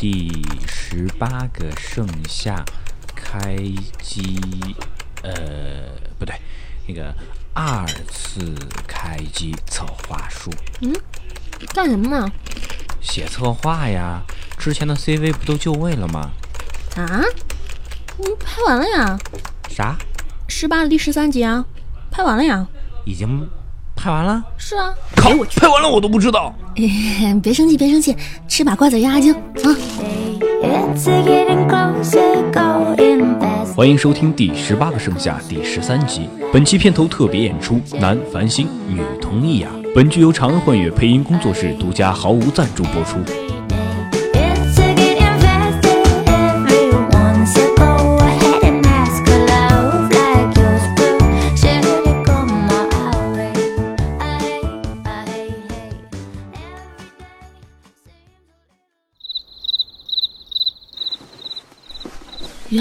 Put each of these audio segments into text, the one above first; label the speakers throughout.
Speaker 1: 第十八个盛夏开机，呃，不对，那个二次开机策划书，嗯
Speaker 2: 干什么呢？
Speaker 1: 写策划呀。之前的 CV 不都就位了吗？
Speaker 2: 啊？你拍完了呀？
Speaker 1: 啥？
Speaker 2: 十八的第十三集啊，拍完了呀？
Speaker 1: 已经拍完了？
Speaker 2: 是啊。
Speaker 1: 靠！拍完了我都不知道。
Speaker 2: 别生气，别生气，吃把瓜子压压惊啊.
Speaker 1: 欢迎收听第十八个盛夏第十三集。本期片头特别演出：男繁星，女佟丽娅。本剧由长安幻乐配音工作室独家毫无赞助播出。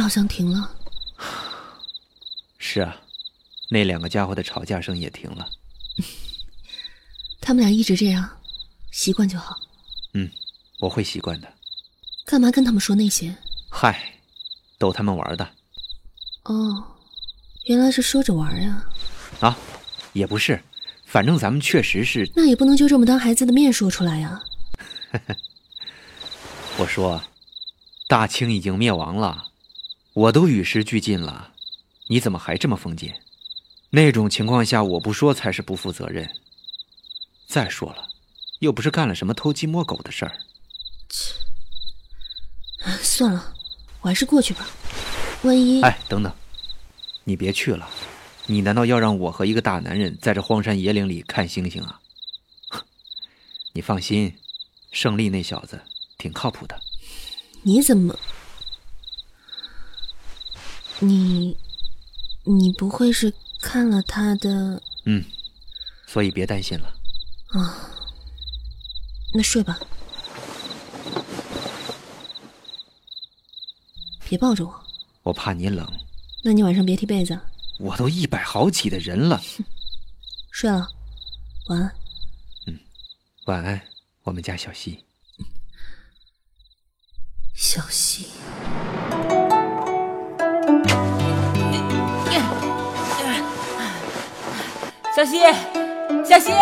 Speaker 2: 像停了，
Speaker 3: 是啊，那两个家伙的吵架声也停了。
Speaker 2: 他们俩一直这样，习惯就好。
Speaker 3: 嗯，我会习惯的。
Speaker 2: 干嘛跟他们说那些？
Speaker 3: 嗨，逗他们玩的
Speaker 2: 哦，原来是说着玩呀。
Speaker 3: 啊，也不是，反正咱们确实是。
Speaker 2: 那也不能就这么当孩子的面说出来呀。
Speaker 3: 我说，大清已经灭亡了，我都与时俱进了，你怎么还这么封建？那种情况下，我不说才是不负责任。再说了，又不是干了什么偷鸡摸狗的事儿。
Speaker 2: 切算了，我还是过去吧。万一……
Speaker 3: 哎，等等，你别去了，你难道要让我和一个大男人在这荒山野岭里看星星啊？你放心，胜利那小子挺靠谱的。
Speaker 2: 你怎么？你，你不会是看了他的？
Speaker 3: 嗯，所以别担心了。
Speaker 2: 啊那睡吧，别抱着我。
Speaker 3: 我怕你冷，
Speaker 2: 那你晚上别踢被子，
Speaker 3: 我都一百好几的人了。
Speaker 2: 睡了，晚安。
Speaker 3: 嗯晚安，我们家小溪。
Speaker 2: 小溪，
Speaker 4: 小溪，小溪，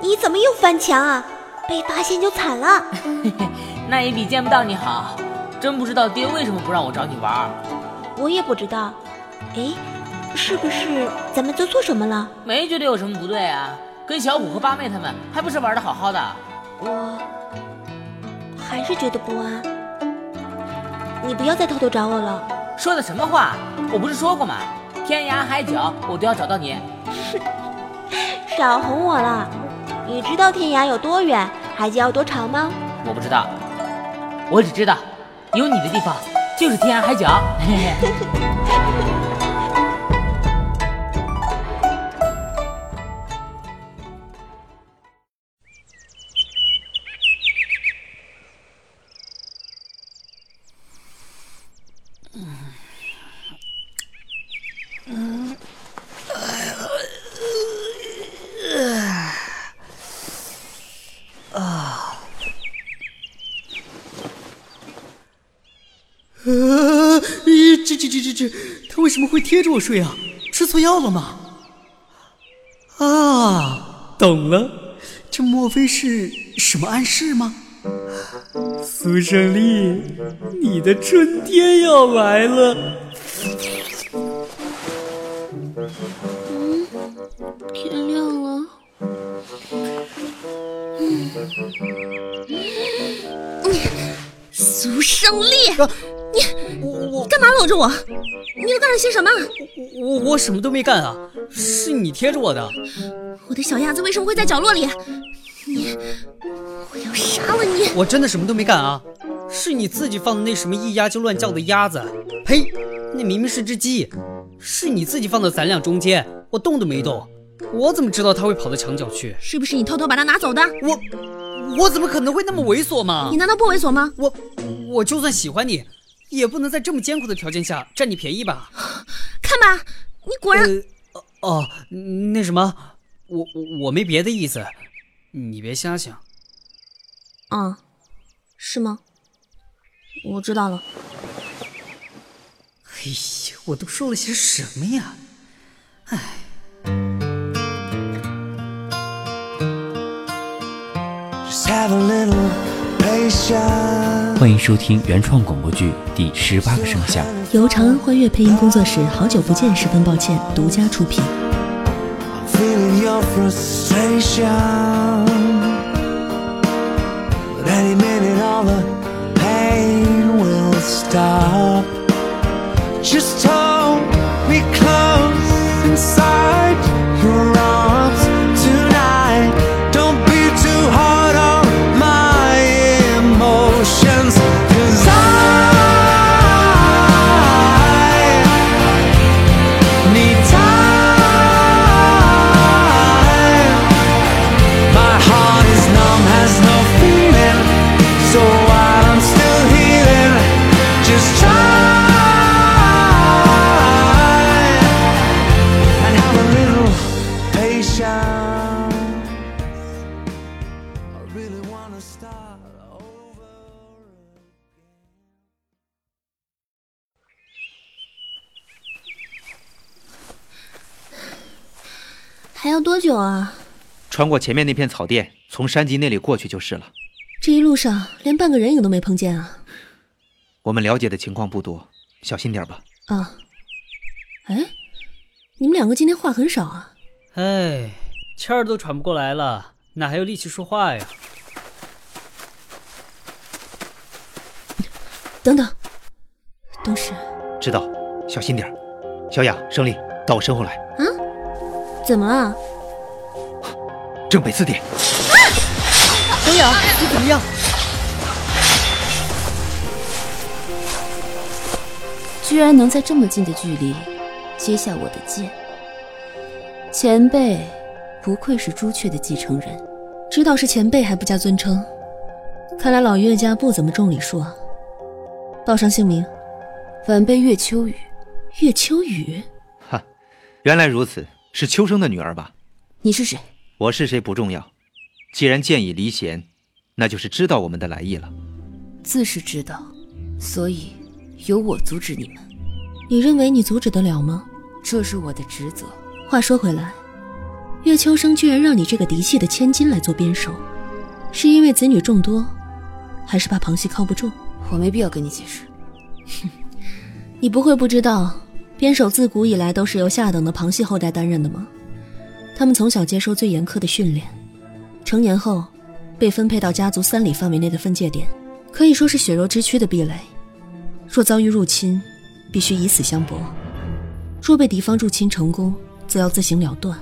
Speaker 5: 你怎么又翻墙啊？被发现就惨了。
Speaker 4: 那也比见不到你好。真不知道爹为什么不让我找你玩。
Speaker 5: 我也不知道，哎，是不是咱们做错什么了？
Speaker 4: 没觉得有什么不对啊，跟小虎和八妹他们还不是玩的好好的。
Speaker 5: 我还是觉得不安。你不要再偷偷找我了。
Speaker 4: 说的什么话？我不是说过吗？天涯海角，我都要找到你。
Speaker 5: 少哄我了。你知道天涯有多远，海角有多长吗？
Speaker 4: 我不知道，我只知道，有你的地方就是天涯海角。嘿嘿。
Speaker 6: 啊呃，咦这这这这这，他为什么会贴着我睡啊？吃错药了吗？啊，懂了，这莫非是什么暗示吗？苏胜利，你的春天要来了。
Speaker 2: 苏胜利，
Speaker 6: 我我
Speaker 2: 干嘛搂着我？你又干了些什么？
Speaker 6: 我我什么都没干啊，是你贴着我的。
Speaker 2: 我的小鸭子为什么会在角落里？你，我要杀了你！
Speaker 6: 我真的什么都没干啊，是你自己放的那什么一压就乱叫的鸭子。呸，那明明是只鸡，是你自己放到咱俩中间，我动都没动，我怎么知道他会跑到墙角去？
Speaker 2: 是不是你偷偷把它拿走的？
Speaker 6: 我我怎么可能会那么猥琐嘛
Speaker 2: 你？难道不猥琐吗？
Speaker 6: 我我就算喜欢你，也不能在这么艰苦的条件下占你便宜吧？
Speaker 2: 看吧，你果然……
Speaker 6: 呃哦，那什么，我我我没别的意思，你别瞎想。
Speaker 2: 嗯，
Speaker 7: 是吗？我知道了。
Speaker 6: 哎呀，我都说了些什么呀？唉。
Speaker 1: 欢迎收听原创广播剧《第十八个盛夏》，
Speaker 2: 由长安欢悦配音工作室好久不见，十分抱歉独家出品。
Speaker 8: I'm feeling your frustration. But any minute, all the pain will stop. Just hold me close inside
Speaker 7: 要多久啊？
Speaker 3: 穿过前面那片草甸，从山脊那里过去就是了。
Speaker 2: 这一路上连半个人影都没碰见啊！
Speaker 3: 我们了解的情况不多，小心点吧。
Speaker 2: 啊，哎，你们两个今天话很少啊。
Speaker 6: 哎，气儿都喘不过来了，哪还有力气说话呀？
Speaker 2: 等等，东石，
Speaker 3: 知道，小心点儿。小雅、胜利，到我身后来，啊
Speaker 7: 怎么了？
Speaker 3: 正北四点。
Speaker 6: 小雅，你怎么样？
Speaker 9: 居然能在这么近的距离接下我的剑，前辈不愧是朱雀的继承人。
Speaker 2: 知道是前辈还不加尊称，看来老岳家不怎么重礼数啊。报上姓名，
Speaker 9: 晚辈岳秋雨，
Speaker 2: 岳秋雨。
Speaker 3: 哈，原来如此，是秋生的女儿吧？
Speaker 9: 你是谁？
Speaker 3: 我是谁不重要，既然剑已离弦，那就是知道我们的来意了。
Speaker 9: 自是知道，所以由我阻止你们，
Speaker 2: 你认为你阻止得了吗？
Speaker 9: 这是我的职责。
Speaker 2: 话说回来，岳秋生居然让你这个嫡系的千金来做鞭手，是因为子女众多，还是怕旁系靠不住？
Speaker 9: 我没必要跟你解释。
Speaker 2: 哼你不会不知道，鞭手自古以来都是由下等的旁系后代担任的吗？他们从小接受最严苛的训练，成年后被分配到家族三里范围内的分界点，可以说是血肉之躯的壁垒。若遭遇入侵，必须以死相搏；若被敌方入侵成功，则要自行了断，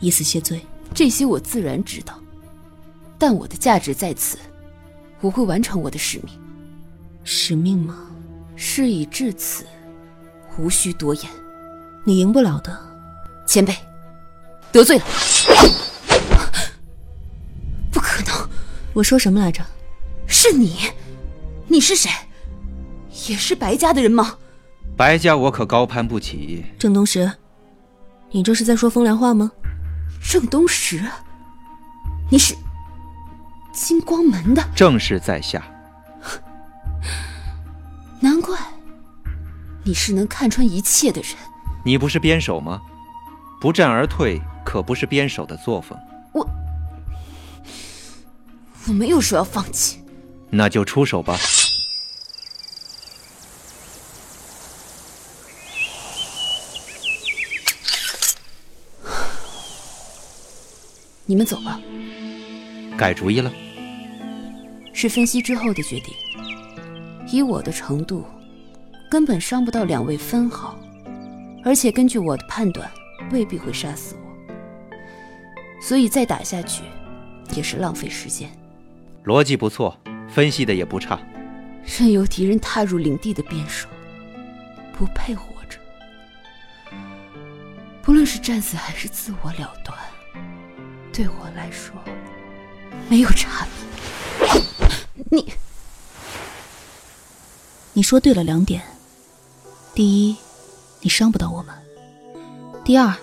Speaker 2: 以死谢罪。
Speaker 9: 这些我自然知道，但我的价值在此，我会完成我的使命。
Speaker 2: 使命吗？
Speaker 9: 事已至此，无需多言。
Speaker 2: 你赢不了的。
Speaker 9: 前辈，得罪了。不可能，
Speaker 2: 我说什么来着？
Speaker 9: 是你？你是谁？也是白家的人吗？
Speaker 3: 白家我可高攀不起。
Speaker 2: 郑东石，你这是在说风凉话吗？
Speaker 9: 郑东石，你是金光门的？
Speaker 3: 正是在下。
Speaker 9: 难怪，你是能看穿一切的人。
Speaker 3: 你不是鞭手吗？不战而退，可不是鞭手的作风。
Speaker 9: 我，我没有说要放弃。
Speaker 3: 那就出手吧。
Speaker 9: 你们走吧。
Speaker 3: 改主意了？
Speaker 9: 是分析之后的决定。以我的程度，根本伤不到两位分毫，而且根据我的判断，未必会杀死我。所以再打下去，也是浪费时间。
Speaker 3: 逻辑不错，分析的也不差。
Speaker 9: 任由敌人踏入领地的鞭手，不配活着。不论是战死还是自我了断，对我来说没有差别。你，
Speaker 2: 你说对了两点：第一，你伤不到我们；第二，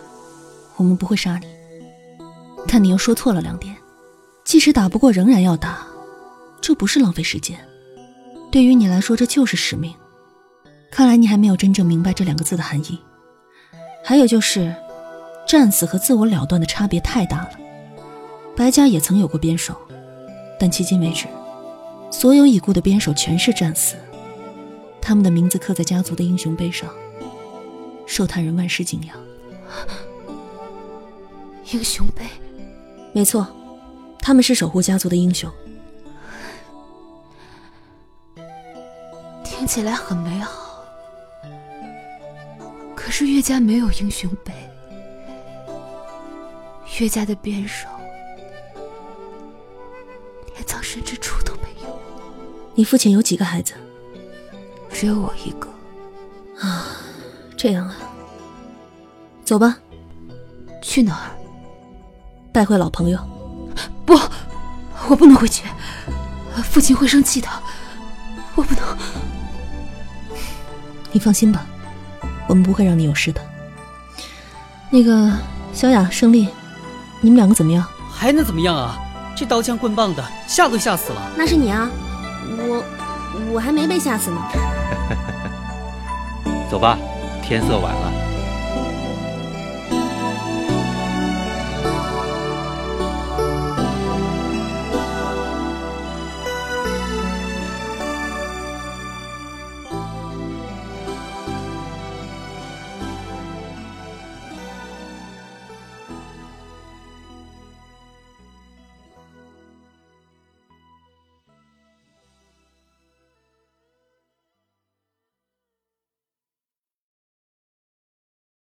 Speaker 2: 我们不会杀你。但你又说错了两点：即使打不过，仍然要打，这不是浪费时间，对于你来说，这就是使命。看来你还没有真正明白这两个字的含义。还有就是，战死和自我了断的差别太大了。白家也曾有过鞭手，但迄今为止，所有已故的鞭手全是战死，他们的名字刻在家族的英雄碑上，受他人万世敬仰。
Speaker 9: 英雄碑，
Speaker 2: 没错，他们是守护家族的英雄。
Speaker 9: 听起来很美好。可是岳家没有英雄碑，岳家的边手连藏身之处都没有，
Speaker 2: 你父亲有几个孩子？
Speaker 9: 只有我一个。
Speaker 2: 啊，这样啊。走吧，
Speaker 9: 去哪儿？
Speaker 2: 带回老朋友。
Speaker 9: 不，我不能回去，父亲会生气的。我不能。
Speaker 2: 你放心吧，我们不会让你有事的。那个小雅、胜利，你们两个怎么样？
Speaker 6: 还能怎么样啊？这刀枪棍棒的，吓都吓死了。
Speaker 7: 那是你啊，我我还没被吓死呢。
Speaker 3: 走吧，天色晚了。